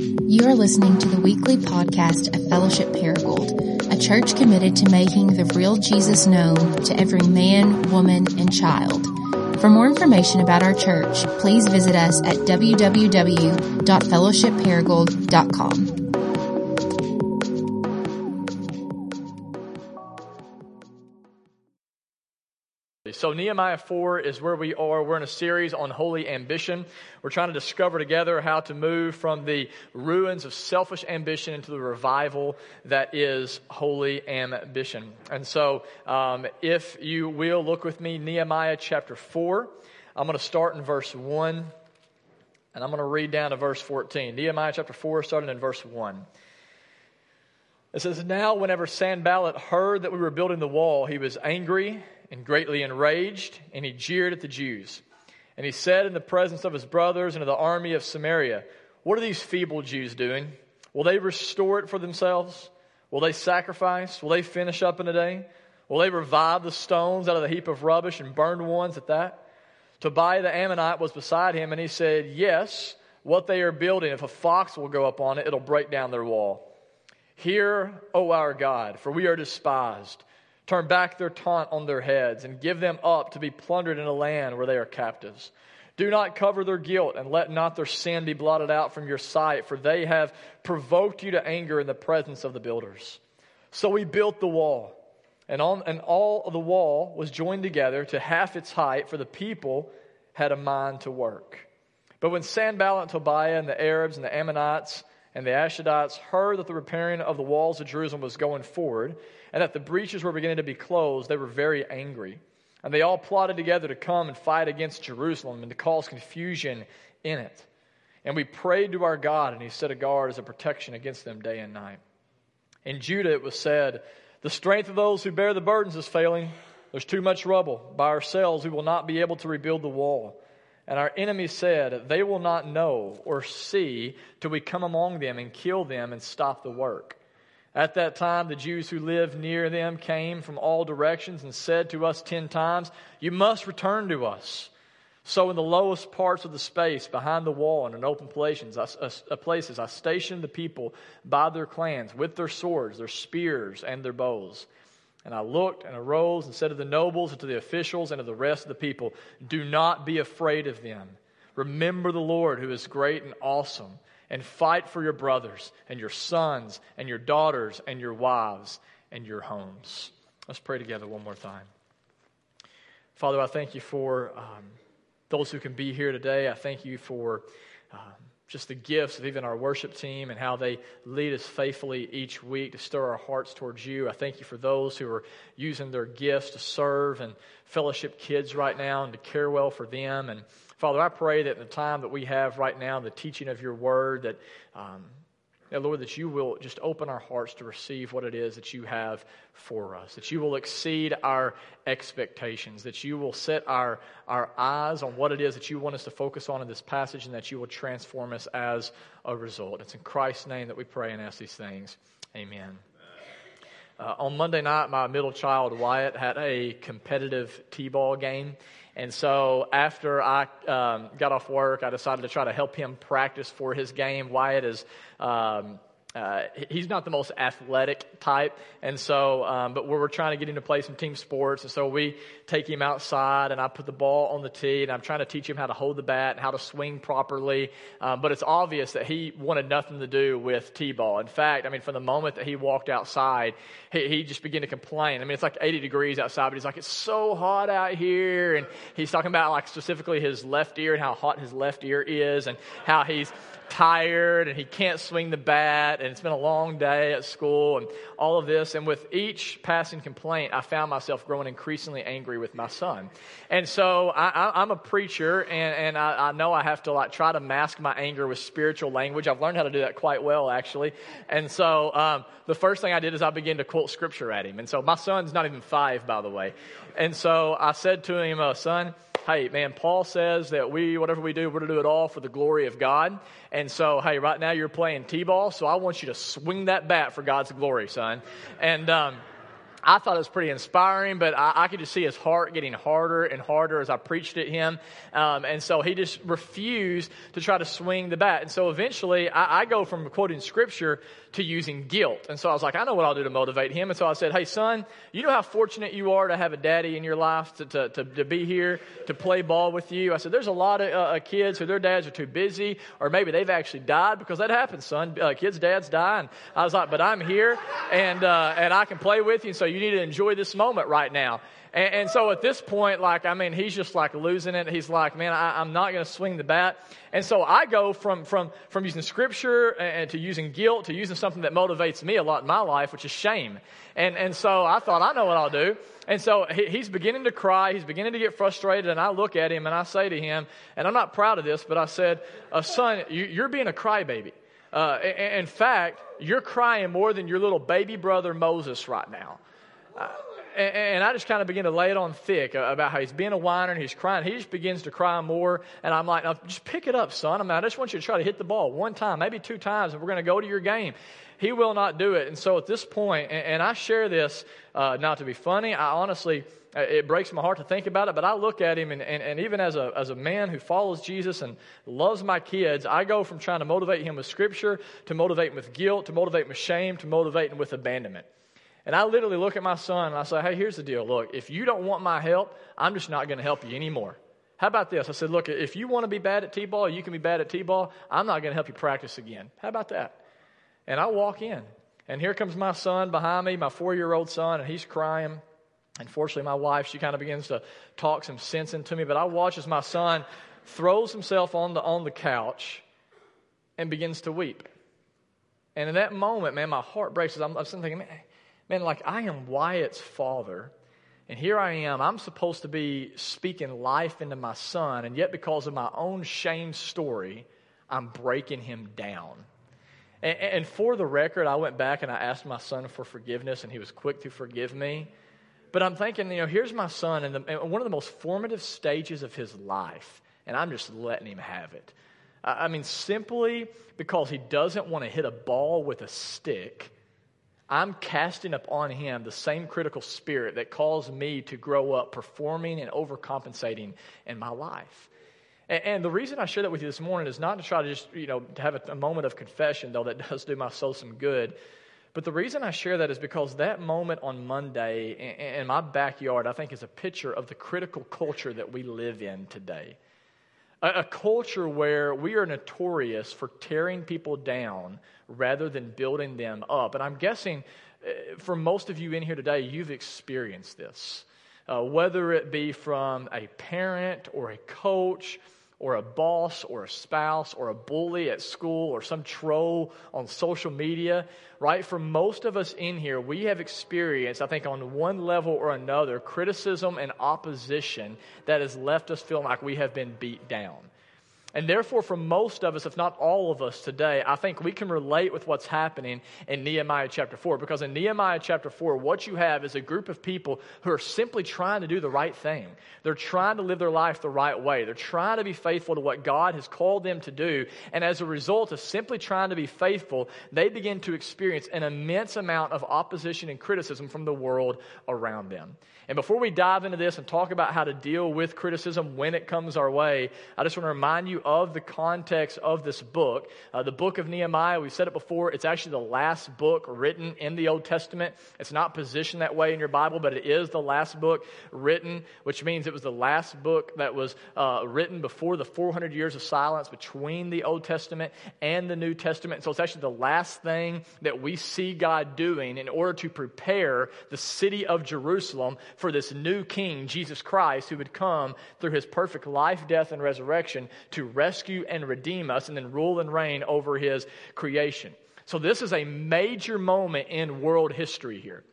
You are listening to the weekly podcast of Fellowship Paragould, a church committed to making the real Jesus known to every man, woman, and child. For more information about our church, please visit us at www.fellowshipparagould.com. So, Nehemiah 4 is where we are. We're in a series on holy ambition. We're trying to discover together how to move from the ruins of selfish ambition into the revival that is holy ambition. And so, um, if you will look with me, Nehemiah chapter 4. I'm going to start in verse 1, and I'm going to read down to verse 14. Nehemiah chapter 4, starting in verse 1. It says, Now, whenever Sanballat heard that we were building the wall, he was angry and greatly enraged, and he jeered at the Jews. And he said in the presence of his brothers and of the army of Samaria, What are these feeble Jews doing? Will they restore it for themselves? Will they sacrifice? Will they finish up in a day? Will they revive the stones out of the heap of rubbish and burned ones at that? Tobiah the Ammonite was beside him, and he said, Yes, what they are building, if a fox will go up on it, it'll break down their wall. Hear, O our God, for we are despised. Turn back their taunt on their heads and give them up to be plundered in a land where they are captives. Do not cover their guilt and let not their sin be blotted out from your sight, for they have provoked you to anger in the presence of the builders. So we built the wall, and, on, and all the wall was joined together to half its height, for the people had a mind to work. But when Sanballat Tobiah and the Arabs and the Ammonites and the Ashdodites heard that the repairing of the walls of Jerusalem was going forward, and that the breaches were beginning to be closed, they were very angry. And they all plotted together to come and fight against Jerusalem and to cause confusion in it. And we prayed to our God, and He set a guard as a protection against them day and night. In Judah it was said, The strength of those who bear the burdens is failing. There's too much rubble. By ourselves we will not be able to rebuild the wall. And our enemies said, They will not know or see till we come among them and kill them and stop the work. At that time, the Jews who lived near them came from all directions and said to us ten times, You must return to us. So, in the lowest parts of the space, behind the wall and in open places, I, places, I stationed the people by their clans with their swords, their spears, and their bows. And I looked and arose and said to the nobles and to the officials and to the rest of the people, Do not be afraid of them. Remember the Lord who is great and awesome and fight for your brothers and your sons and your daughters and your wives and your homes. Let's pray together one more time. Father, I thank you for um, those who can be here today. I thank you for um, just the gifts of even our worship team and how they lead us faithfully each week to stir our hearts towards you. I thank you for those who are using their gifts to serve and fellowship kids right now and to care well for them. And Father, I pray that in the time that we have right now, the teaching of your word, that, um, that, Lord, that you will just open our hearts to receive what it is that you have for us, that you will exceed our expectations, that you will set our, our eyes on what it is that you want us to focus on in this passage, and that you will transform us as a result. It's in Christ's name that we pray and ask these things. Amen. Uh, on Monday night, my middle child, Wyatt, had a competitive T ball game. And so after I um, got off work, I decided to try to help him practice for his game. Wyatt is. Um, uh, he's not the most athletic type, and so, um, but we're, we're trying to get him to play some team sports, and so we take him outside, and I put the ball on the tee, and I'm trying to teach him how to hold the bat and how to swing properly. Um, but it's obvious that he wanted nothing to do with t-ball. In fact, I mean, from the moment that he walked outside, he, he just began to complain. I mean, it's like 80 degrees outside, but he's like, it's so hot out here, and he's talking about like specifically his left ear and how hot his left ear is, and how he's tired and he can't swing the bat and it's been a long day at school and all of this. And with each passing complaint, I found myself growing increasingly angry with my son. And so I, am a preacher and, and I, I, know I have to like try to mask my anger with spiritual language. I've learned how to do that quite well actually. And so um, the first thing I did is I began to quote scripture at him. And so my son's not even five, by the way. And so I said to him, uh, son, hey, man, Paul says that we, whatever we do, we're to do it all for the glory of God. And so, hey, right now you're playing T ball, so I want you to swing that bat for God's glory, son. And, um, I thought it was pretty inspiring, but I, I, could just see his heart getting harder and harder as I preached at him. Um, and so he just refused to try to swing the bat. And so eventually I, I, go from quoting scripture to using guilt. And so I was like, I know what I'll do to motivate him. And so I said, Hey, son, you know how fortunate you are to have a daddy in your life to, to, to, to be here, to play ball with you. I said, There's a lot of uh, kids who their dads are too busy, or maybe they've actually died because that happens, son. Uh, kids' dads die. And I was like, But I'm here and, uh, and I can play with you. And so you need to enjoy this moment right now. And, and, so at this point, like, I mean, he's just like losing it. He's like, man, I, am not going to swing the bat. And so I go from, from, from using scripture and to using guilt to using something that motivates me a lot in my life, which is shame. And, and so I thought, I know what I'll do. And so he, he's beginning to cry. He's beginning to get frustrated. And I look at him and I say to him, and I'm not proud of this, but I said, uh, son, you, are being a crybaby. Uh, in fact, you're crying more than your little baby brother Moses right now. Uh, and I just kind of begin to lay it on thick about how he's being a whiner and he's crying. He just begins to cry more. And I'm like, just pick it up, son. I mean, I just want you to try to hit the ball one time, maybe two times, and we're going to go to your game. He will not do it. And so at this point, and I share this uh, not to be funny, I honestly, uh, it breaks my heart to think about it, but I look at him, and, and, and even as a, as a man who follows Jesus and loves my kids, I go from trying to motivate him with scripture to motivate him with guilt, to motivate him with shame, to motivate him with abandonment. And I literally look at my son and I say, hey, here's the deal. Look, if you don't want my help, I'm just not going to help you anymore. How about this? I said, look, if you want to be bad at T ball, you can be bad at T ball. I'm not going to help you practice again. How about that? And I walk in, and here comes my son behind me, my four year old son, and he's crying. Unfortunately, my wife, she kind of begins to talk some sense into me, but I watch as my son throws himself on the, on the couch and begins to weep. And in that moment, man, my heart breaks. I'm, I'm thinking, man, man, like I am Wyatt's father. And here I am. I'm supposed to be speaking life into my son. And yet, because of my own shame story, I'm breaking him down. And, and, for the record, I went back and I asked my son for forgiveness, and he was quick to forgive me. But I'm thinking, you know, here's my son in, the, in one of the most formative stages of his life, and I'm just letting him have it. I mean, simply because he doesn't want to hit a ball with a stick I'm casting upon him the same critical spirit that caused me to grow up performing and overcompensating in my life. And, and the reason I share that with you this morning is not to try to just, you know, have a, a moment of confession, though that does do my soul some good. But the reason I share that is because that moment on Monday in my backyard, I think, is a picture of the critical culture that we live in today a, a culture where we are notorious for tearing people down rather than building them up. And I'm guessing uh, for most of you in here today, you've experienced this. Uh, whether it be from a parent or a coach or a boss or a spouse or a bully at school or some troll on social media, right? For most of us in here, we have experienced, I think, on one level or another, criticism and opposition that has left us feeling like we have been beat down. And therefore, for most of us, if not all of us today, I think we can relate with what's happening in Nehemiah chapter 4. Because in Nehemiah chapter 4, what you have is a group of people who are simply trying to do the right thing. They're trying to live their life the right way. They're trying to be faithful to what God has called them to do. And as a result of simply trying to be faithful, they begin to experience an immense amount of opposition and criticism from the world around them. And before we dive into this and talk about how to deal with criticism when it comes our way, I just want to remind you of the context of this book. Uh, the book of Nehemiah, we've said it before, it's actually the last book written in the Old Testament. It's not positioned that way in your Bible, but it is the last book written, which means it was the last book that was uh, written before the 400 years of silence between the Old Testament and the New Testament. So it's actually the last thing that we see God doing in order to prepare the city of Jerusalem for this new king, Jesus Christ, who would come through his perfect life, death, and resurrection to rescue and redeem us and then rule and reign over his creation. So, this is a major moment in world history here.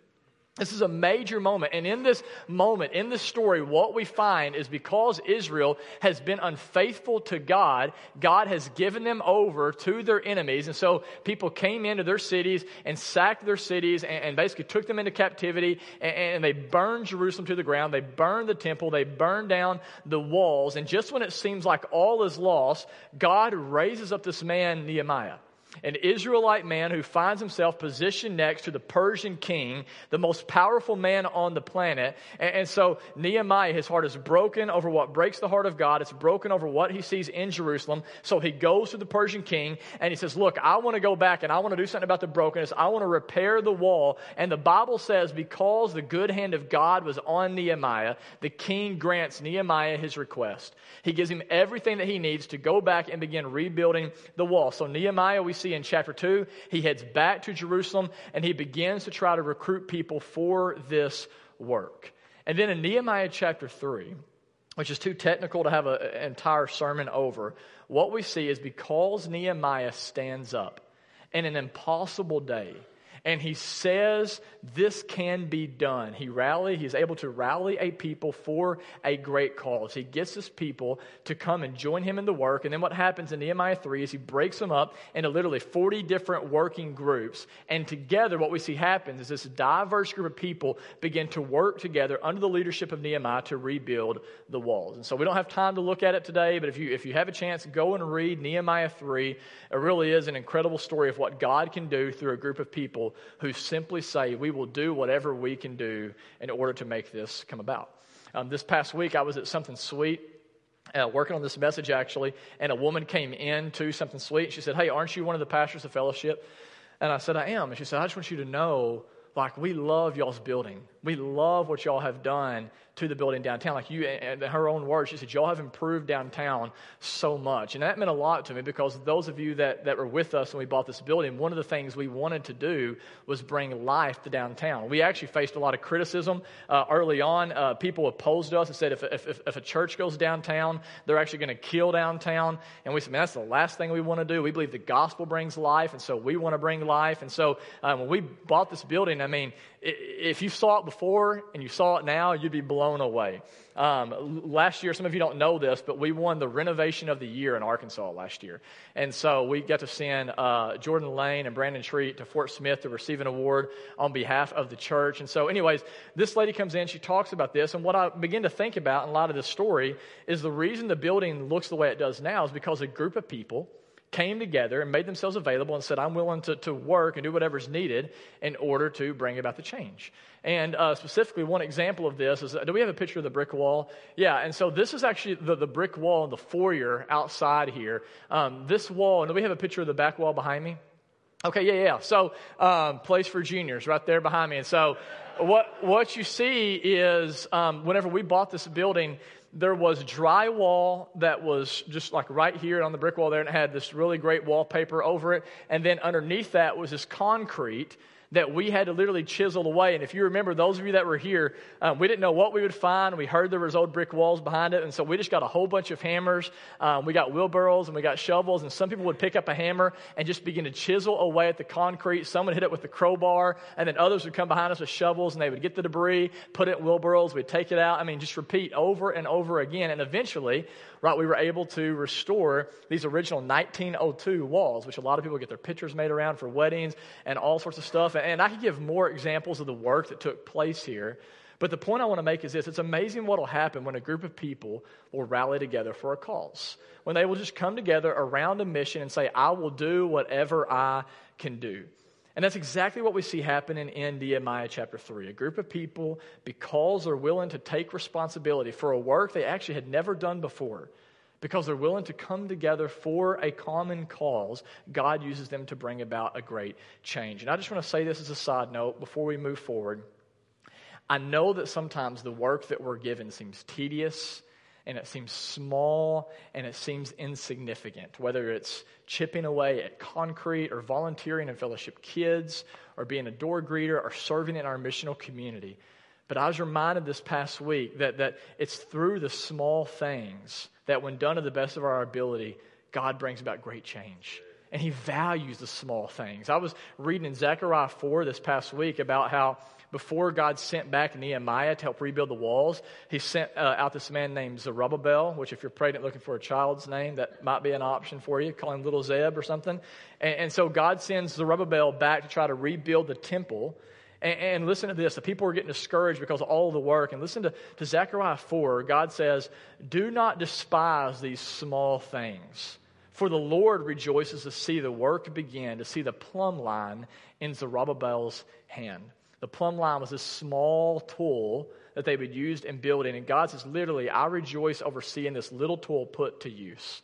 This is a major moment. And in this moment, in this story, what we find is because Israel has been unfaithful to God, God has given them over to their enemies. And so people came into their cities and sacked their cities and, and basically took them into captivity and, and they burned Jerusalem to the ground. They burned the temple. They burned down the walls. And just when it seems like all is lost, God raises up this man, Nehemiah. An Israelite man who finds himself positioned next to the Persian king, the most powerful man on the planet. And, and, so Nehemiah, his heart is broken over what breaks the heart of God. It's broken over what he sees in Jerusalem. So he goes to the Persian king and he says, Look, I want to go back and I want to do something about the brokenness. I want to repair the wall. And the Bible says, because the good hand of God was on Nehemiah, the king grants Nehemiah his request. He gives him everything that he needs to go back and begin rebuilding the wall. So Nehemiah, we see in chapter 2, he heads back to Jerusalem and he begins to try to recruit people for this work. And then in Nehemiah chapter 3, which is too technical to have an entire sermon over, what we see is because Nehemiah stands up in an impossible day, and he says this can be done. He rally, he's able to rally a people for a great cause. He gets his people to come and join him in the work. And then what happens in Nehemiah 3 is he breaks them up into literally 40 different working groups. And together, what we see happens is this diverse group of people begin to work together under the leadership of Nehemiah to rebuild the walls. And so we don't have time to look at it today, but if you, if you have a chance, go and read Nehemiah 3. It really is an incredible story of what God can do through a group of people who simply say, We will do whatever we can do in order to make this come about. Um, this past week, I was at Something Sweet. Uh, working on this message actually, and a woman came in to something sweet. She said, Hey, aren't you one of the pastors of fellowship? And I said, I am. And she said, I just want you to know, like, we love y'all's building. We love what y'all have done to the building downtown. Like you, and her own words, she said, Y'all have improved downtown so much. And that meant a lot to me because those of you that, that were with us when we bought this building, one of the things we wanted to do was bring life to downtown. We actually faced a lot of criticism uh, early on. Uh, people opposed us and said, if, if, if, a church goes downtown, they're actually going to kill downtown. And we said, Man, that's the last thing we want to do. We believe the gospel brings life, and so we want to bring life. And so uh, when we bought this building, I mean, if you saw it before and you saw it now, you'd be blown away. Um, last year, some of you don't know this, but we won the renovation of the year in Arkansas last year. And so we got to send uh, Jordan Lane and Brandon Treat to Fort Smith to receive an award on behalf of the church. And so, anyways, this lady comes in, she talks about this. And what I begin to think about in a lot of this story is the reason the building looks the way it does now is because a group of people came together and made themselves available and said, I'm willing to, to work and do whatever's needed in order to bring about the change. And uh, specifically, one example of this is do we have a picture of the brick wall? Yeah, and so this is actually the, the brick wall in the foyer outside here. Um, this wall, and do we have a picture of the back wall behind me? Okay, yeah, yeah. So, um, place for juniors right there behind me. And so, what, what you see is um, whenever we bought this building, there was drywall that was just like right here on the brick wall there, and it had this really great wallpaper over it. And then underneath that was this concrete that we had to literally chisel away. And if you remember, those of you that were here, um, we didn't know what we would find. We heard there was old brick walls behind it, and so we just got a whole bunch of hammers. Um, we got wheelbarrows and we got shovels, and some people would pick up a hammer and just begin to chisel away at the concrete. Some would hit it with the crowbar, and then others would come behind us with shovels, and they would get the debris, put it in wheelbarrows, we'd take it out. I mean, just repeat over and over again, and eventually right, we were able to restore these original 1902 walls, which a lot of people get their pictures made around for weddings and all sorts of stuff. And I could give more examples of the work that took place here. But the point I want to make is this it's amazing what will happen when a group of people will rally together for a cause. When they will just come together around a mission and say, I will do whatever I can do. And that's exactly what we see happening in Nehemiah chapter 3. A group of people, because they're willing to take responsibility for a work they actually had never done before, because they're willing to come together for a common cause, God uses them to bring about a great change. And I just want to say this as a side note before we move forward. I know that sometimes the work that we're given seems tedious and it seems small and it seems insignificant, whether it's chipping away at concrete or volunteering in fellowship kids or being a door greeter or serving in our missional community. But I was reminded this past week that, that it's through the small things that, when done to the best of our ability, God brings about great change. And He values the small things. I was reading in Zechariah 4 this past week about how before God sent back Nehemiah to help rebuild the walls, he sent uh, out this man named Zerubbabel, which, if you're pregnant looking for a child's name, that might be an option for you. Call him Little Zeb or something. And, and so God sends Zerubbabel back to try to rebuild the temple. And, and, listen to this the people are getting discouraged because of all the work. And listen to, to Zechariah 4. God says, Do not despise these small things For the Lord rejoices to see the work begin, to see the plumb line in Zerubbabel's hand. The plumb line was a small tool that they would use in building. And God says, literally, I rejoice over seeing this little tool put to use.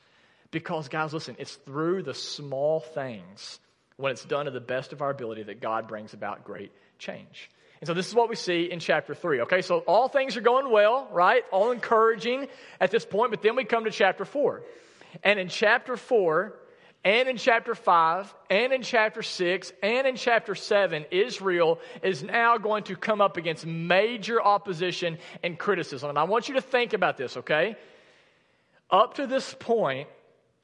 Because, guys, listen, it's through the small things, when it's done to the best of our ability, that God brings about great change. And so this is what we see in chapter 3. Okay, so all things are going well, right? All encouraging at this point, but then we come to chapter 4. And in chapter 4, and in chapter 5, and in chapter 6, and in chapter 7, Israel is now going to come up against major opposition and criticism. And I want you to think about this, okay? Up to this point,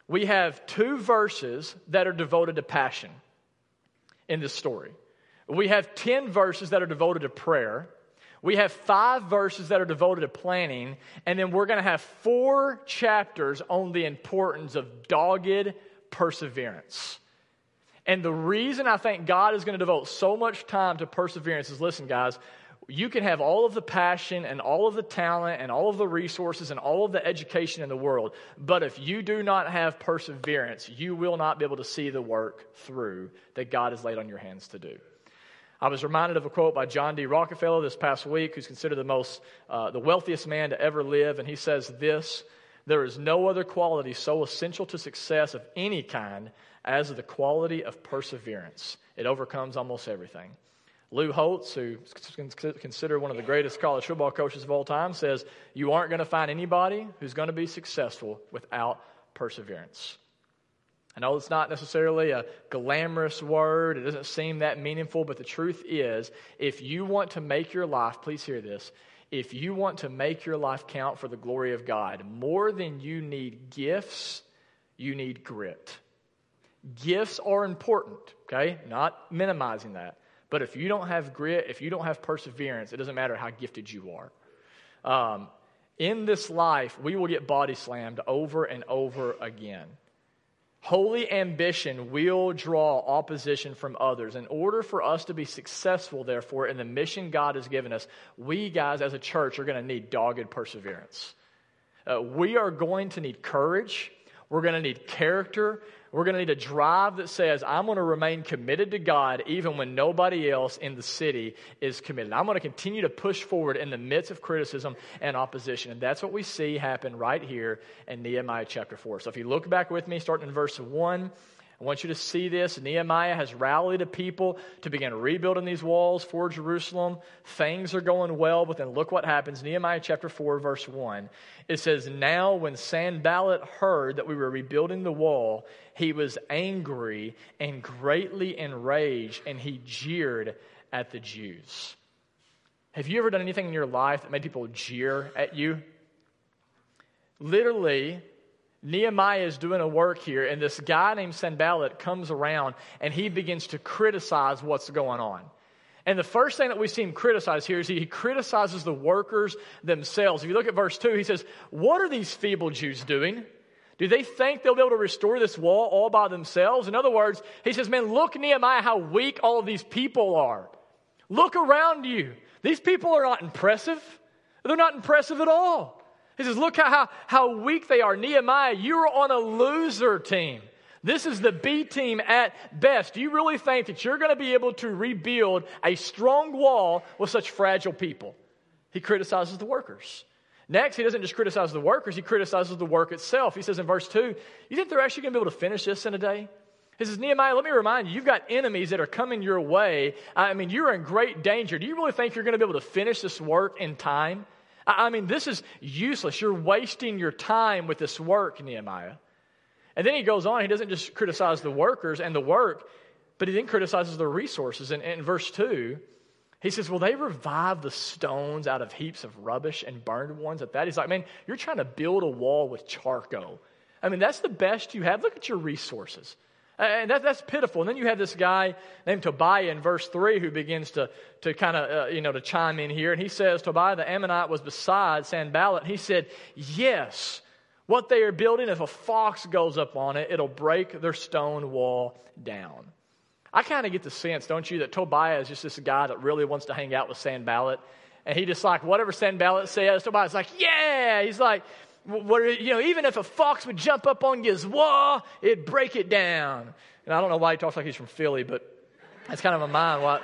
we have two verses that are devoted to passion in this story. We have 10 verses that are devoted to prayer. We have five verses that are devoted to planning, and then we're going to have four chapters on the importance of dogged perseverance. And the reason I think God is going to devote so much time to perseverance is listen, guys, you can have all of the passion and all of the talent and all of the resources and all of the education in the world, but if you do not have perseverance, you will not be able to see the work through that God has laid on your hands to do. I was reminded of a quote by John D. Rockefeller this past week, who's considered the most, uh, the wealthiest man to ever live, and he says this There is no other quality so essential to success of any kind as the quality of perseverance. It overcomes almost everything. Lou Holtz, who is considered one of the greatest college football coaches of all time, says, You aren't going to find anybody who's going to be successful without perseverance. I know it's not necessarily a glamorous word, it doesn't seem that meaningful, but the truth is, if you want to make your life, please hear this, if you want to make your life count for the glory of God, more than you need gifts, you need grit. Gifts are important, okay? Not minimizing that. But if you don't have grit, if you don't have perseverance, it doesn't matter how gifted you are. Um, in this life, we will get body slammed over and over again. Holy ambition will draw opposition from others. In order for us to be successful, therefore, in the mission God has given us, we guys as a church are going to need dogged perseverance. Uh, we are going to need courage. We're going to need character. We're going to need a drive that says, I'm going to remain committed to God even when nobody else in the city is committed. I'm going to continue to push forward in the midst of criticism and opposition. And that's what we see happen right here in Nehemiah chapter 4. So if you look back with me, starting in verse 1, I want you to see this. Nehemiah has rallied a people to begin rebuilding these walls for Jerusalem. Things are going well, but then look what happens. Nehemiah chapter 4, verse 1. It says, Now when Sanballat heard that we were rebuilding the wall, he was angry and greatly enraged, and he jeered at the Jews. Have you ever done anything in your life that made people jeer at you? Literally, Nehemiah is doing a work here, and this guy named Sanballat comes around and he begins to criticize what's going on. And the first thing that we see him criticize here is he criticizes the workers themselves. If you look at verse 2, he says, What are these feeble Jews doing? Do they think they'll be able to restore this wall all by themselves? In other words, he says, Man, look, Nehemiah, how weak all of these people are. Look around you. These people are not impressive. They're not impressive at all. He says, Look how, how weak they are. Nehemiah, you're on a loser team. This is the B team at best. Do you really think that you're going to be able to rebuild a strong wall with such fragile people? He criticizes the workers. Next, he doesn't just criticize the workers, he criticizes the work itself. He says in verse 2, You think they're actually going to be able to finish this in a day? He says, Nehemiah, let me remind you, you've got enemies that are coming your way. I mean, you're in great danger. Do you really think you're going to be able to finish this work in time? I mean, this is useless. You're wasting your time with this work, Nehemiah. And then he goes on, he doesn't just criticize the workers and the work, but he then criticizes the resources. And in verse 2, he says, Will they revive the stones out of heaps of rubbish and burned ones at that? He's like, Man, you're trying to build a wall with charcoal. I mean, that's the best you have. Look at your resources. And that, that's pitiful. And then you have this guy named Tobiah in verse 3 who begins to, to kind of, uh, you know, to chime in here. And he says, Tobiah the Ammonite was beside Sanballat. And He said, Yes, what they are building, if a fox goes up on it, it'll break their stone wall down. I kind of get the sense, don't you, that Tobiah is just this guy that really wants to hang out with Sanballat. And he just like, whatever Sanballat says, Tobiah's like, Yeah. He's like, where, you know, even if a fox would jump up on his wall, it'd break it down. And I don't know why he talks like he's from Philly, but that's kind of a mind what.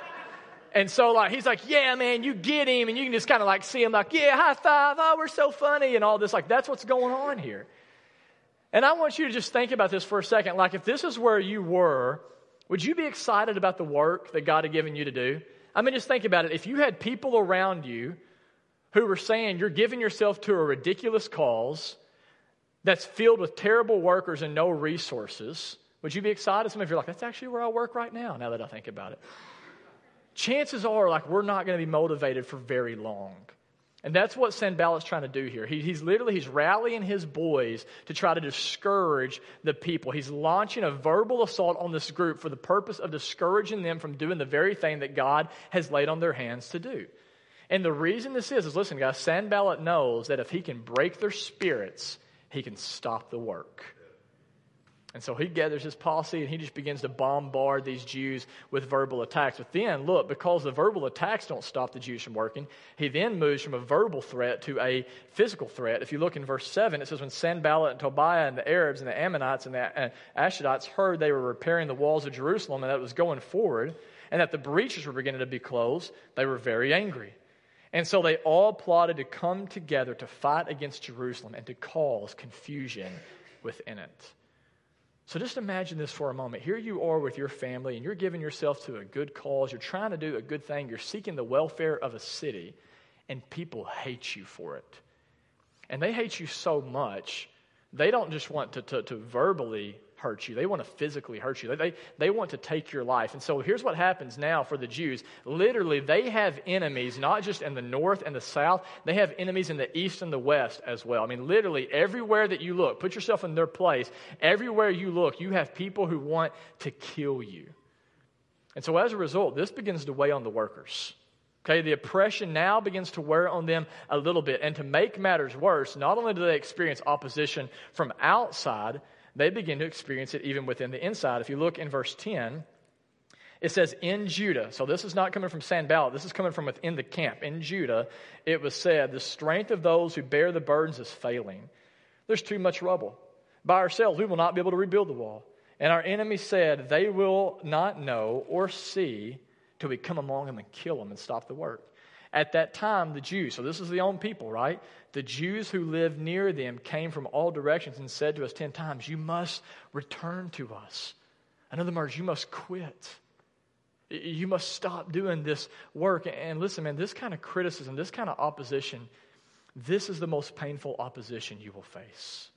And so, like, he's like, yeah, man, you get him. And you can just kind of like see him, like, yeah, high five. Oh, we're so funny. And all this. Like, that's what's going on here. And I want you to just think about this for a second. Like, if this is where you were, would you be excited about the work that God had given you to do? I mean, just think about it. If you had people around you who were saying you're giving yourself to a ridiculous cause that's filled with terrible workers and no resources, would you be excited? Some of you are like, that's actually where I work right now, now that I think about it. Chances are, like, we're not going to be motivated for very long. And that's what Sanballat's trying to do here. He, he's literally he's rallying his boys to try to discourage the people. He's launching a verbal assault on this group for the purpose of discouraging them from doing the very thing that God has laid on their hands to do. And the reason this is is listen, guys, Sanballat knows that if he can break their spirits, he can stop the work. And so he gathers his posse and he just begins to bombard these Jews with verbal attacks. But then, look, because the verbal attacks don't stop the Jews from working, he then moves from a verbal threat to a physical threat. If you look in verse 7, it says, When Sanballat and Tobiah and the Arabs and the Ammonites and the uh, Ashdodites heard they were repairing the walls of Jerusalem and that it was going forward, and that the breaches were beginning to be closed, they were very angry. And so they all plotted to come together to fight against Jerusalem and to cause confusion within it. So just imagine this for a moment. Here you are with your family, and you're giving yourself to a good cause. You're trying to do a good thing. You're seeking the welfare of a city, and people hate you for it. And they hate you so much, they don't just want to, to, to verbally hurt you. They want to physically hurt you. They, they, they want to take your life. And so here's what happens now for the Jews. Literally, they have enemies, not just in the north and the south, they have enemies in the east and the west as well. I mean, literally, everywhere that you look, put yourself in their place. Everywhere you look, you have people who want to kill you. And so as a result, this begins to weigh on the workers. Okay, the oppression now begins to wear on them a little bit. And to make matters worse, not only do they experience opposition from outside, they begin to experience it even within the inside. If you look in verse 10, it says, In Judah, so this is not coming from Sanballat, this is coming from within the camp. In Judah, it was said, The strength of those who bear the burdens is failing. There's too much rubble. By ourselves, we will not be able to rebuild the wall. And our enemy said, They will not know or see till we come among them and kill them and stop the work. At that time, the Jews, so this is the own people, right? The Jews who lived near them came from all directions and said to us ten times, You must return to us. In other words, you must quit. You must stop doing this work. And listen, man, this kind of criticism, this kind of opposition, this is the most painful opposition you will face.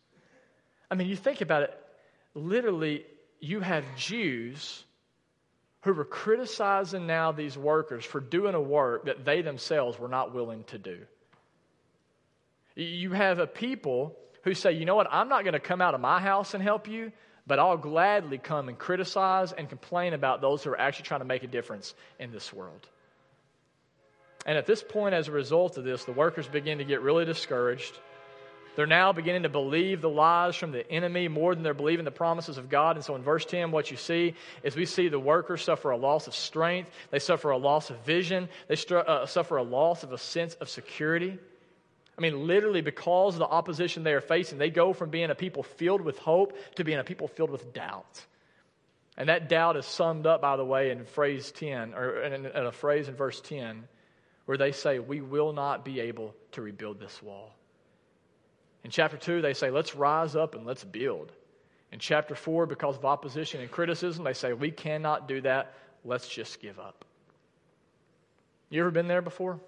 I mean, you think about it, literally, you have Jews who were criticizing now these workers for doing a work that they themselves were not willing to do. You have a people who say, you know what, I'm not going to come out of my house and help you, but I'll gladly come and criticize and complain about those who are actually trying to make a difference in this world. And at this point, as a result of this, the workers begin to get really discouraged. They're now beginning to believe the lies from the enemy more than they're believing the promises of God. And so in verse 10, what you see is we see the workers suffer a loss of strength, they suffer a loss of vision, they uh, suffer a loss of a sense of security. I mean, literally, because of the opposition they are facing, they go from being a people filled with hope to being a people filled with doubt. And that doubt is summed up, by the way, in phrase 10, or in, in a phrase in verse 10, where they say, We will not be able to rebuild this wall. In chapter 2, they say, let's rise up and let's build. In chapter 4, because of opposition and criticism, they say, we cannot do that. Let's just give up. You ever been there before?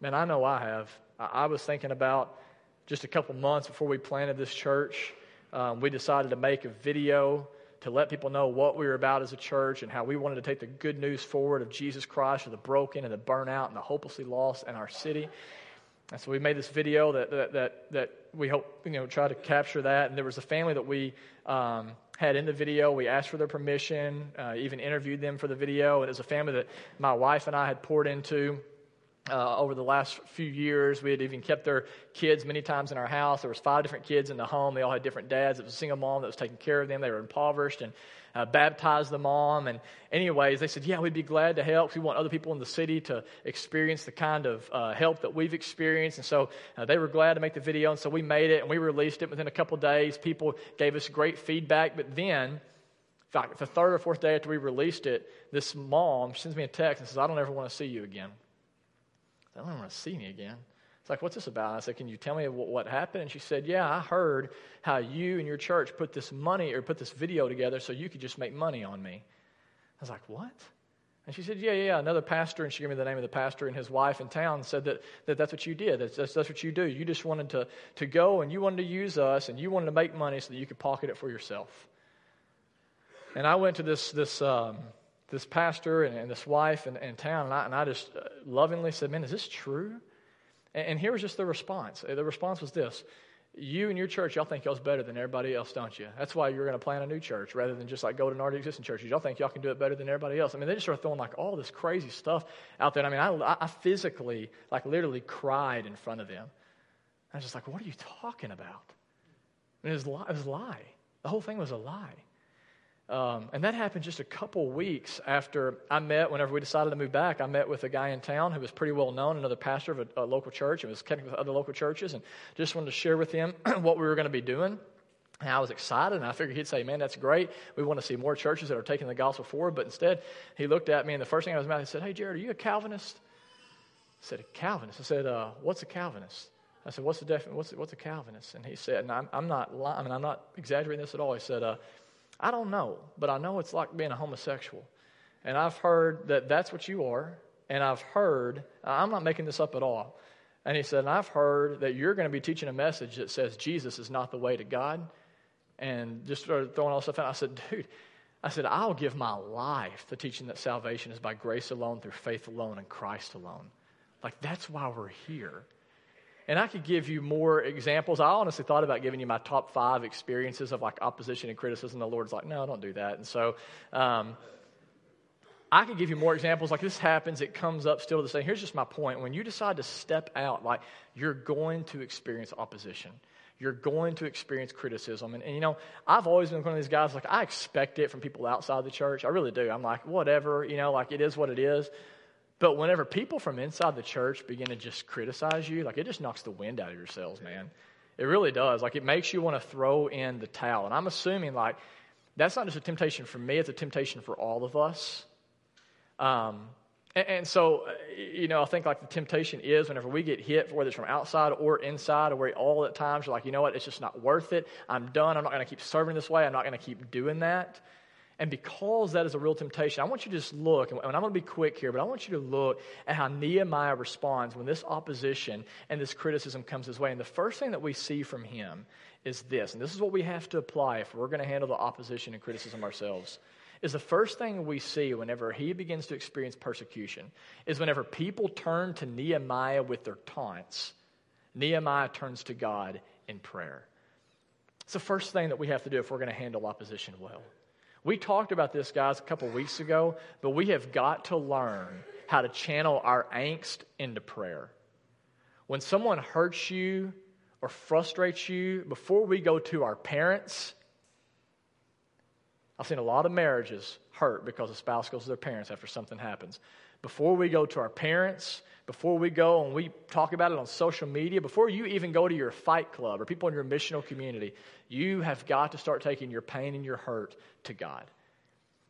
Man, I know I have. I was thinking about just a couple months before we planted this church, um, we decided to make a video to let people know what we were about as a church and how we wanted to take the good news forward of Jesus Christ for the broken and the burnout and the hopelessly lost in our city. And so we made this video that, that, that, that we hope, you know, try to capture that. And there was a family that we um, had in the video. We asked for their permission, uh, even interviewed them for the video. And it was a family that my wife and I had poured into. Uh, over the last few years. We had even kept their kids many times in our house. There was five different kids in the home. They all had different dads. It was a single mom that was taking care of them. They were impoverished and uh, baptized the mom. And anyways, they said, yeah, we'd be glad to help. We want other people in the city to experience the kind of uh, help that we've experienced. And so uh, they were glad to make the video. And so we made it and we released it within a couple days. People gave us great feedback. But then, in fact, the third or fourth day after we released it, this mom sends me a text and says, I don't ever want to see you again. I don't want to see me again. It's like, what's this about? I said, can you tell me what, what happened? And she said, yeah, I heard how you and your church put this money or put this video together so you could just make money on me. I was like, what? And she said, yeah, yeah, another pastor, and she gave me the name of the pastor and his wife in town said that, that that's what you did. That's, that's, that's what you do. You just wanted to, to go and you wanted to use us and you wanted to make money so that you could pocket it for yourself. And I went to this, this, um, this pastor and, and this wife in, in town, and I, and I just uh, lovingly said, Man, is this true? And, and here was just the response. Uh, the response was this You and your church, y'all think y'all's better than everybody else, don't you? That's why you're going to plant a new church rather than just like go to an already existing church. Y'all think y'all can do it better than everybody else. I mean, they just started throwing like all this crazy stuff out there. I mean, I, I physically, like literally cried in front of them. I was just like, What are you talking about? And it was, it was a lie. The whole thing was a lie. Um, and that happened just a couple weeks after I met, whenever we decided to move back, I met with a guy in town who was pretty well known, another pastor of a, a local church, and was connected with other local churches, and just wanted to share with him what we were going to be doing. And I was excited, and I figured he'd say, Man, that's great. We want to see more churches that are taking the gospel forward. But instead, he looked at me, and the first thing I was mouth, he said, Hey, Jared, are you a Calvinist? I said, A Calvinist? I said, uh, What's a Calvinist? I said, What's, the definition? what's, what's a Calvinist? And he said, and I'm, I'm not I mean, I'm not exaggerating this at all. He said, uh, I don't know, but I know it's like being a homosexual. And I've heard that that's what you are. And I've heard, I'm not making this up at all. And he said, and I've heard that you're going to be teaching a message that says Jesus is not the way to God. And just started throwing all stuff out. I said, dude, I said, I'll give my life to teaching that salvation is by grace alone, through faith alone, and Christ alone. Like, that's why we're here. And I could give you more examples. I honestly thought about giving you my top five experiences of like opposition and criticism. The Lord's like, no, don't do that. And so um, I could give you more examples. Like this happens, it comes up still the same. Here's just my point. When you decide to step out, like you're going to experience opposition. You're going to experience criticism. And, and, you know, I've always been one of these guys, like, I expect it from people outside the church. I really do. I'm like, whatever, you know, like it is what it is. But whenever people from inside the church begin to just criticize you, like it just knocks the wind out of your sails, man. It really does. Like it makes you want to throw in the towel. And I'm assuming like that's not just a temptation for me, it's a temptation for all of us. Um, and, and, so, you know, I think like the temptation is whenever we get hit, whether it's from outside or inside, or where all at times you're like, you know what, it's just not worth it. I'm done. I'm not going to keep serving this way. I'm not going to keep doing that. And because that is a real temptation, I want you to just look, and I'm going to be quick here, but I want you to look at how Nehemiah responds when this opposition and this criticism comes his way. And the first thing that we see from him is this, and this is what we have to apply if we're going to handle the opposition and criticism ourselves. Is the first thing we see whenever he begins to experience persecution is whenever people turn to Nehemiah with their taunts, Nehemiah turns to God in prayer. It's the first thing that we have to do if we're going to handle opposition well. We talked about this, guys, a couple weeks ago, but we have got to learn how to channel our angst into prayer. When someone hurts you or frustrates you, before we go to our parents, I've seen a lot of marriages hurt because a spouse goes to their parents after something happens. Before we go to our parents, before we go and we talk about it on social media, before you even go to your fight club or people in your missional community, you have got to start taking your pain and your hurt to God.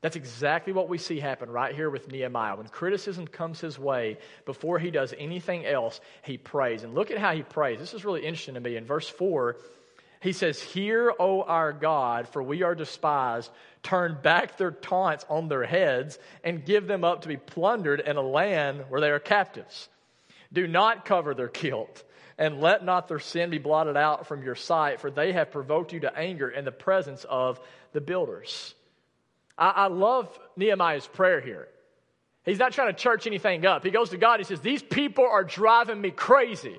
That's exactly what we see happen right here with Nehemiah. When criticism comes his way, before he does anything else, he prays. And look at how he prays. This is really interesting to me. In verse 4, he says, Hear, O our God, for we are despised. Turn back their taunts on their heads and give them up to be plundered in a land where they are captives. Do not cover their guilt and let not their sin be blotted out from your sight, for they have provoked you to anger in the presence of the builders. I, I love Nehemiah's prayer here. He's not trying to church anything up. He goes to God, he says, These people are driving me crazy.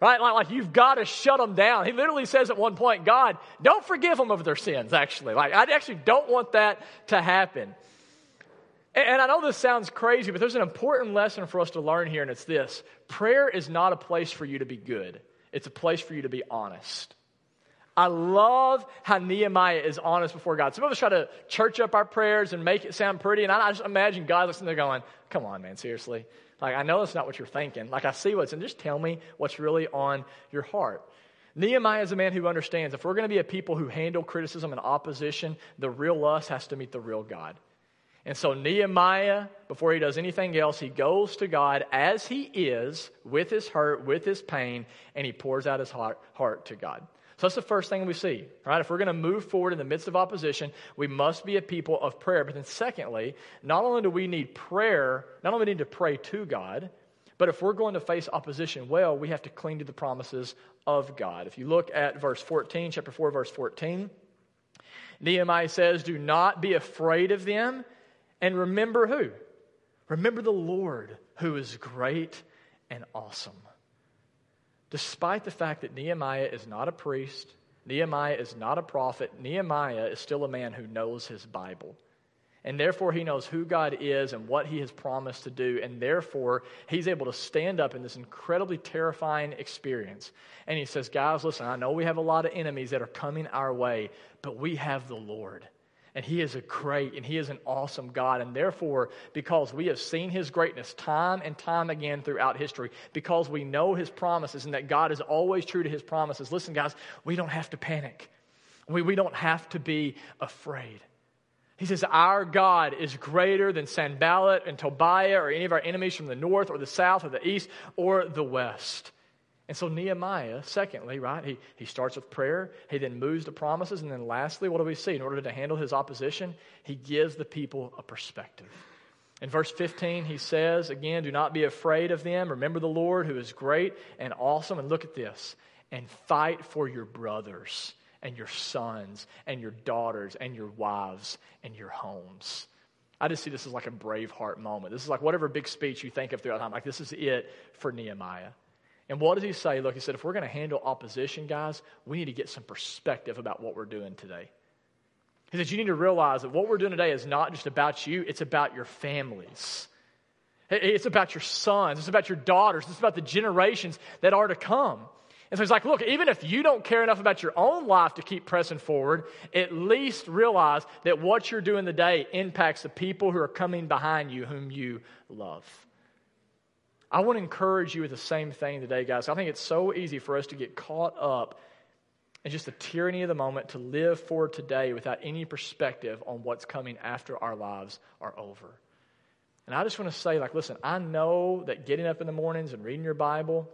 Right? Like, like you've got to shut them down. He literally says at one point, God, don't forgive them of their sins, actually. Like, I actually don't want that to happen. And I know this sounds crazy, but there's an important lesson for us to learn here, and it's this prayer is not a place for you to be good, it's a place for you to be honest. I love how Nehemiah is honest before God. Some of us try to church up our prayers and make it sound pretty, and I just imagine God listening there going, Come on, man, seriously. Like, I know that's not what you're thinking. Like, I see what's in. Just tell me what's really on your heart. Nehemiah is a man who understands if we're going to be a people who handle criticism and opposition, the real us has to meet the real God. And so, Nehemiah, before he does anything else, he goes to God as he is, with his hurt, with his pain, and he pours out his heart, heart to God. So that's the first thing we see, right? If we're going to move forward in the midst of opposition, we must be a people of prayer. But then, secondly, not only do we need prayer, not only need to pray to God, but if we're going to face opposition well, we have to cling to the promises of God. If you look at verse 14, chapter 4, verse 14, Nehemiah says, Do not be afraid of them and remember who? Remember the Lord who is great and awesome. Despite the fact that Nehemiah is not a priest, Nehemiah is not a prophet, Nehemiah is still a man who knows his Bible. And therefore, he knows who God is and what he has promised to do. And therefore, he's able to stand up in this incredibly terrifying experience. And he says, Guys, listen, I know we have a lot of enemies that are coming our way, but we have the Lord. And He is a great and He is an awesome God. And therefore, because we have seen His greatness time and time again throughout history, because we know His promises and that God is always true to His promises, listen, guys, we don't have to panic. We, we don't have to be afraid. He says, Our God is greater than Sanballat and Tobiah or any of our enemies from the north or the south or the east or the west. And so Nehemiah, secondly, right, he, he starts with prayer, he then moves to promises, and then lastly, what do we see? In order to handle his opposition, he gives the people a perspective. In verse 15, he says, again, do not be afraid of them. Remember the Lord who is great and awesome. And look at this and fight for your brothers and your sons and your daughters and your wives and your homes. I just see this as like a Braveheart moment. This is like whatever big speech you think of throughout time. Like, this is it for Nehemiah. And what does he say? Look, he said, if we're going to handle opposition, guys, we need to get some perspective about what we're doing today. He said, you need to realize that what we're doing today is not just about you, it's about your families. It's about your sons, it's about your daughters, it's about the generations that are to come. And so he's like, look, even if you don't care enough about your own life to keep pressing forward, at least realize that what you're doing today impacts the people who are coming behind you, whom you love. I want to encourage you with the same thing today, guys. I think it's so easy for us to get caught up in just the tyranny of the moment to live for today without any perspective on what's coming after our lives are over. And I just want to say, like, listen, I know that getting up in the mornings and reading your Bible,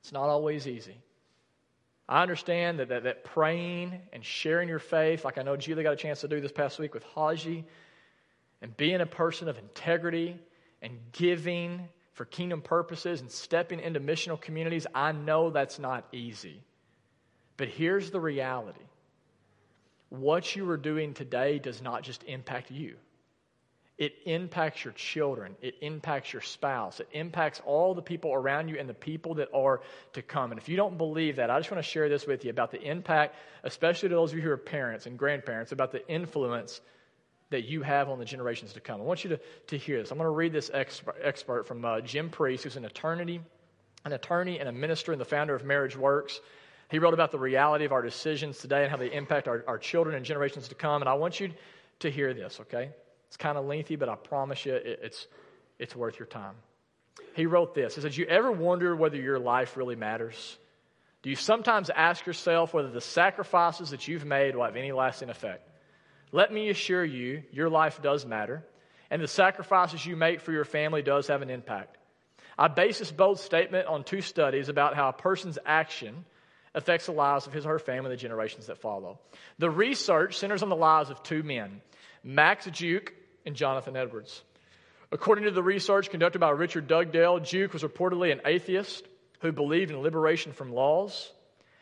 it's not always easy. I understand that, that, that praying and sharing your faith, like I know Julie got a chance to do this past week with Haji, and being a person of integrity and giving for kingdom purposes and stepping into missional communities, I know that's not easy. But here's the reality what you are doing today does not just impact you. It impacts your children. It impacts your spouse. It impacts all the people around you and the people that are to come. And if you don't believe that, I just want to share this with you about the impact, especially to those of you who are parents and grandparents, about the influence that you have on the generations to come. I want you to, to hear this. I'm going to read this expert, expert from uh, Jim Priest, who's an attorney, an attorney and a minister and the founder of Marriage Works. He wrote about the reality of our decisions today and how they impact our, our children and generations to come. And I want you to hear this, okay? It's kind of lengthy, but I promise you it, it's, it's worth your time. He wrote this. He says, You ever wonder whether your life really matters? Do you sometimes ask yourself whether the sacrifices that you've made will have any lasting effect? Let me assure you, your life does matter, and the sacrifices you make for your family does have an impact. I base this bold statement on two studies about how a person's action affects the lives of his or her family and the generations that follow. The research centers on the lives of two men, Max Juke and Jonathan Edwards. According to the research conducted by Richard Dugdale, Juke was reportedly an atheist who believed in liberation from laws.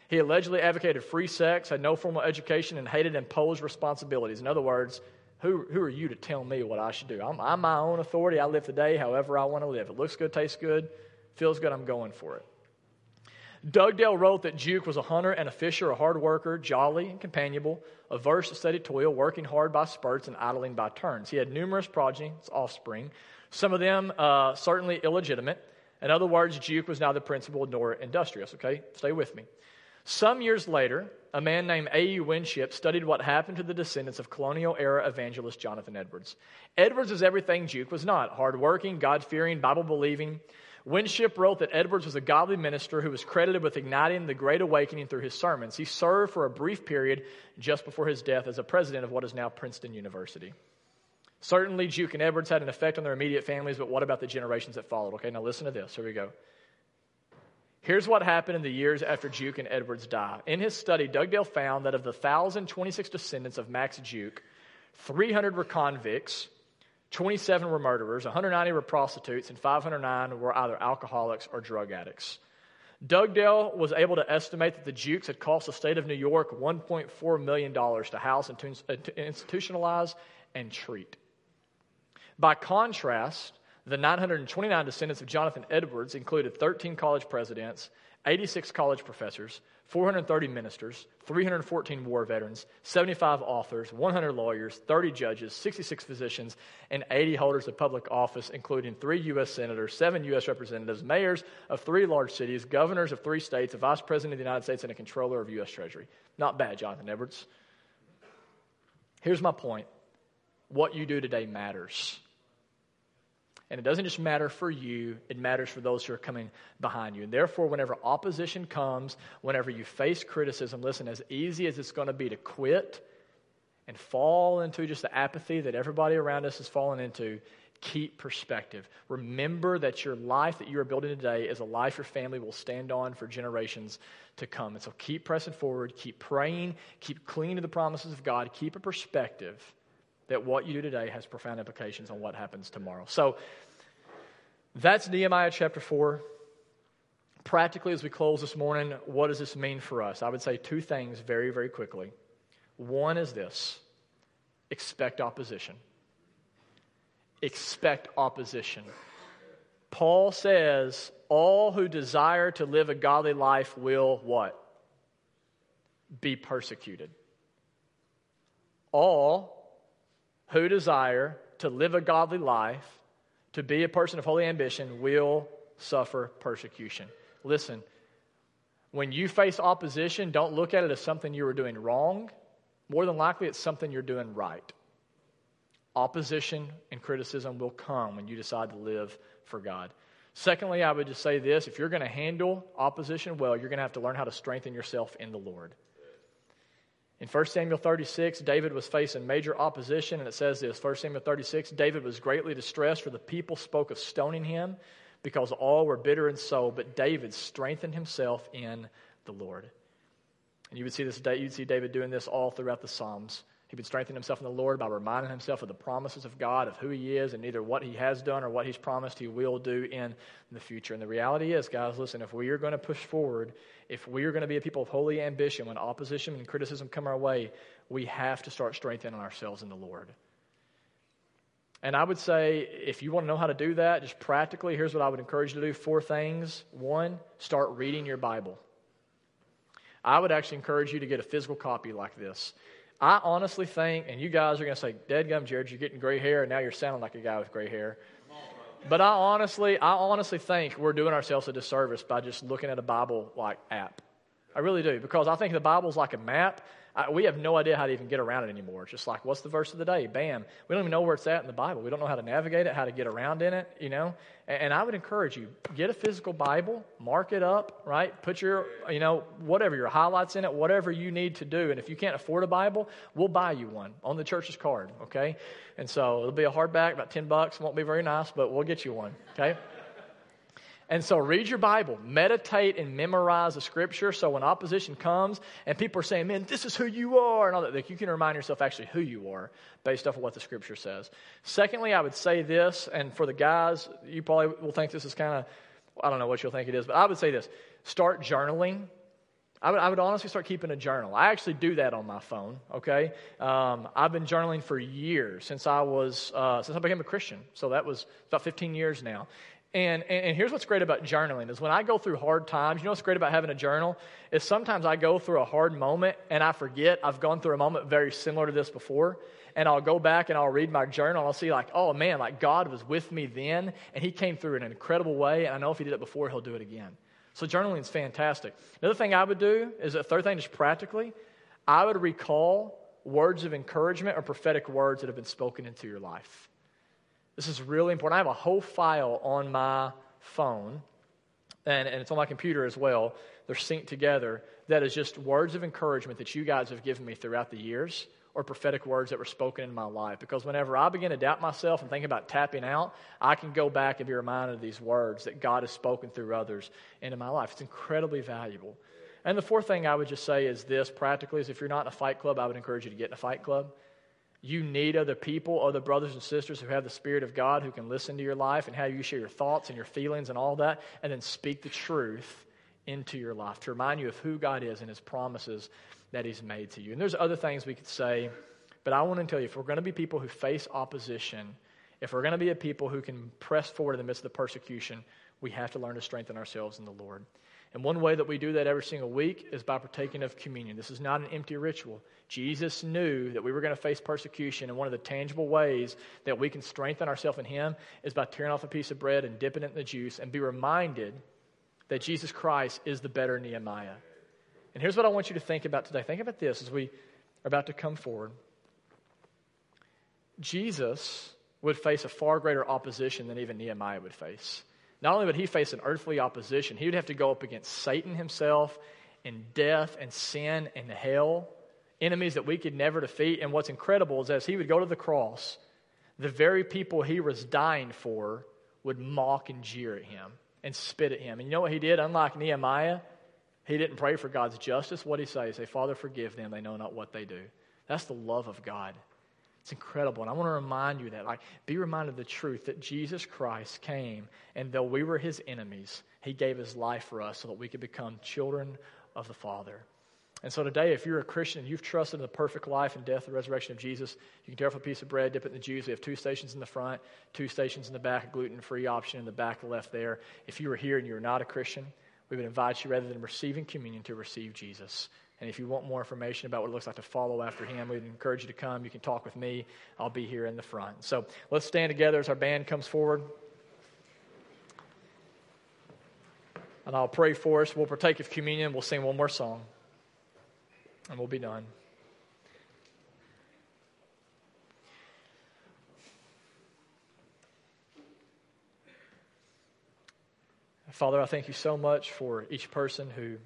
He allegedly advocated free sex, had no formal education, and hated imposed responsibilities. In other words, who, who are you to tell me what I should do? I'm, I'm my own authority. I live the day however I want to live. It looks good, tastes good, feels good, I'm going for it. Dugdale wrote that Juke was a hunter and a fisher, a hard worker, jolly and companionable, averse to steady toil, working hard by spurts and idling by turns. He had numerous progeny, offspring, some of them uh, certainly illegitimate. In other words, Juke was neither principled nor industrious. Okay, stay with me. Some years later, a man named A.U. Winship studied what happened to the descendants of colonial era evangelist Jonathan Edwards. Edwards was everything Juke was not hardworking, God fearing, Bible believing. Winship wrote that Edwards was a godly minister who was credited with igniting the Great Awakening through his sermons. He served for a brief period just before his death as a president of what is now Princeton University. Certainly, Juke and Edwards had an effect on their immediate families, but what about the generations that followed? Okay, now listen to this. Here we go. Here's what happened in the years after Juke and Edwards died. In his study, Dugdale found that of the 1,026 descendants of Max Juke, 300 were convicts, 27 were murderers, 190 were prostitutes, and 509 were either alcoholics or drug addicts. Dugdale was able to estimate that the Jukes had cost the state of New York $1.4 million to house, and uh, institutionalize, and treat. By contrast, the 929 descendants of Jonathan Edwards included 13 college presidents, 86 college professors, 430 ministers, 314 war veterans, 75 authors, 100 lawyers, 30 judges, 66 physicians, and 80 holders of public office, including three U.S. senators, seven U.S. representatives, mayors of three large cities, governors of three states, a vice president of the United States, and a controller of U.S. Treasury. Not bad, Jonathan Edwards. Here's my point what you do today matters. And it doesn't just matter for you, it matters for those who are coming behind you. And therefore, whenever opposition comes, whenever you face criticism, listen, as easy as it's going to be to quit and fall into just the apathy that everybody around us has fallen into, keep perspective. Remember that your life that you are building today is a life your family will stand on for generations to come. And so keep pressing forward, keep praying, keep clinging to the promises of God, keep a perspective that what you do today has profound implications on what happens tomorrow. So that's Nehemiah chapter 4. Practically, as we close this morning, what does this mean for us? I would say two things very, very quickly. One is this expect opposition. Expect opposition. Paul says, All who desire to live a godly life will what? Be persecuted. All who desire to live a godly life, to be a person of holy ambition, will suffer persecution. Listen, when you face opposition, don't look at it as something you are doing wrong. More than likely, it's something you're doing right. Opposition and criticism will come when you decide to live for God. Secondly, I would just say this if you're going to handle opposition well, you're going to have to learn how to strengthen yourself in the Lord. In 1 Samuel 36, David was facing major opposition, and it says this 1 Samuel 36 David was greatly distressed, for the people spoke of stoning him because all were bitter in soul, but David strengthened himself in the Lord. And you would see this you'd see David doing this all throughout the Psalms. He would strengthen himself in the Lord by reminding himself of the promises of God, of who he is, and either what he has done or what he's promised he will do in the future. And the reality is, guys, listen, if we are going to push forward, if we are going to be a people of holy ambition, when opposition and criticism come our way, we have to start strengthening ourselves in the Lord. And I would say, if you want to know how to do that, just practically, here's what I would encourage you to do four things. One, start reading your Bible. I would actually encourage you to get a physical copy like this. I honestly think, and you guys are going to say, Dead gum, Jared, you're getting gray hair, and now you're sounding like a guy with gray hair. But I honestly, I honestly think we're doing ourselves a disservice by just looking at a Bible like app. I really do, because I think the Bible's like a map, I, we have no idea how to even get around it anymore. It's just like, what's the verse of the day? Bam. We don't even know where it's at in the Bible. We don't know how to navigate it, how to get around in it, you know? And, and I would encourage you, get a physical Bible, mark it up, right? Put your, you know, whatever, your highlights in it, whatever you need to do. And if you can't afford a Bible, we'll buy you one on the church's card, okay? And so it'll be a hardback, about 10 bucks. Won't be very nice, but we'll get you one, okay? And so read your Bible, meditate and memorize the scripture so when opposition comes and people are saying, man, this is who you are, and all that, like you can remind yourself actually who you are based off of what the scripture says. Secondly, I would say this, and for the guys, you probably will think this is kind of, I don't know what you'll think it is, but I would say this start journaling. I would, I would, honestly start keeping a journal. I actually do that on my phone. Okay, um, I've been journaling for years since I was uh, since I became a Christian. So that was about 15 years now, And, and, here's what's great about journaling is when I go through hard times, you know what's great about having a journal is sometimes I go through a hard moment and I forget I've gone through a moment very similar to this before. And I'll go back and I'll read my journal and I'll see like, oh man, like God was with me then and he came through in an incredible way. And I know if he did it before, he'll do it again. So journaling is fantastic. Another thing I would do is a third thing, just practically, I would recall words of encouragement or prophetic words that have been spoken into your life. This is really important. I have a whole file on my phone, and, and it's on my computer as well. They're synced together. That is just words of encouragement that you guys have given me throughout the years or prophetic words that were spoken in my life. Because whenever I begin to doubt myself and think about tapping out, I can go back and be reminded of these words that God has spoken through others into my life. It's incredibly valuable. And the fourth thing I would just say is this practically is if you're not in a fight club, I would encourage you to get in a fight club. You need other people, other brothers and sisters who have the Spirit of God who can listen to your life and how you share your thoughts and your feelings and all that, and then speak the truth into your life to remind you of who God is and His promises that He's made to you. And there's other things we could say, but I want to tell you if we're going to be people who face opposition, if we're going to be a people who can press forward in the midst of the persecution, we have to learn to strengthen ourselves in the Lord. And one way that we do that every single week is by partaking of communion. This is not an empty ritual. Jesus knew that we were going to face persecution, and one of the tangible ways that we can strengthen ourselves in Him is by tearing off a piece of bread and dipping it in the juice and be reminded that Jesus Christ is the better Nehemiah. And here's what I want you to think about today. Think about this as we are about to come forward. Jesus would face a far greater opposition than even Nehemiah would face. Not only would he face an earthly opposition, he would have to go up against Satan himself and death and sin and hell, enemies that we could never defeat. And what's incredible is as he would go to the cross, the very people he was dying for would mock and jeer at him and spit at him. And you know what he did? Unlike Nehemiah, he didn't pray for God's justice. What he say? He said, Father, forgive them. They know not what they do. That's the love of God. It's incredible. And I want to remind you that, like, be reminded of the truth that Jesus Christ came, and though we were his enemies, he gave his life for us so that we could become children of the Father. And so today, if you're a Christian and you've trusted in the perfect life and death and resurrection of Jesus, you can tear off a piece of bread, dip it in the juice. We have two stations in the front, two stations in the back, a gluten free option in the back left there. If you are here and you're not a Christian, we would invite you, rather than receiving communion, to receive Jesus. And if you want more information about what it looks like to follow after him, we'd encourage you to come. You can talk with me. I'll be here in the front. So let's stand together as our band comes forward. And I'll pray for us. We'll partake of communion. We'll sing one more song. And we'll be done. Father, I thank you so much for each person who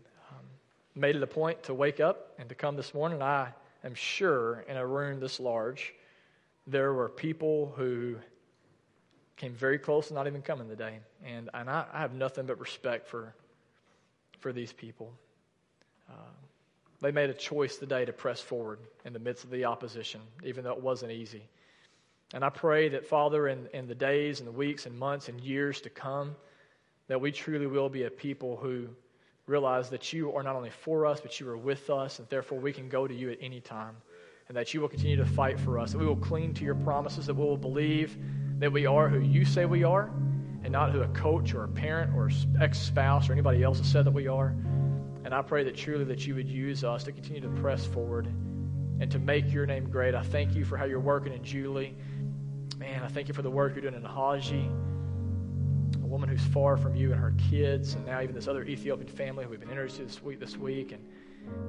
made it a point to wake up and to come this morning. I am sure in a room this large, there were people who came very close to not even coming today. And, and I, I have nothing but respect for, for these people. Uh, they made a choice today to press forward in the midst of the opposition, even though it wasn't easy. And I pray that, Father, in, in the days and the weeks and months and years to come, that we truly will be a people who realize that you are not only for us, but you are with us, and therefore we can go to you at any time. And that you will continue to fight for us, that we will cling to your promises, that we will believe that we are who you say we are, and not who a coach or a parent or ex spouse or anybody else has said that we are. And I pray that truly that you would use us to continue to press forward and to make your name great. I thank you for how you're working in Julie. Man, I thank you for the work you're doing in Haji woman who's far from you and her kids, and now even this other Ethiopian family who we've been introduced to this week. This week.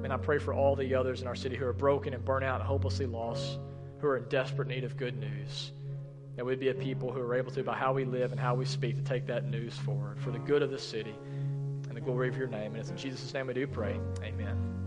And I pray for all the others in our city who are broken and burnt out and hopelessly lost, who are in desperate need of good news. That we'd be a people who are able to, by how we live and how we speak, to take that news forward for the good of the city and the glory of your name. And it's in Jesus' name we do pray. Amen.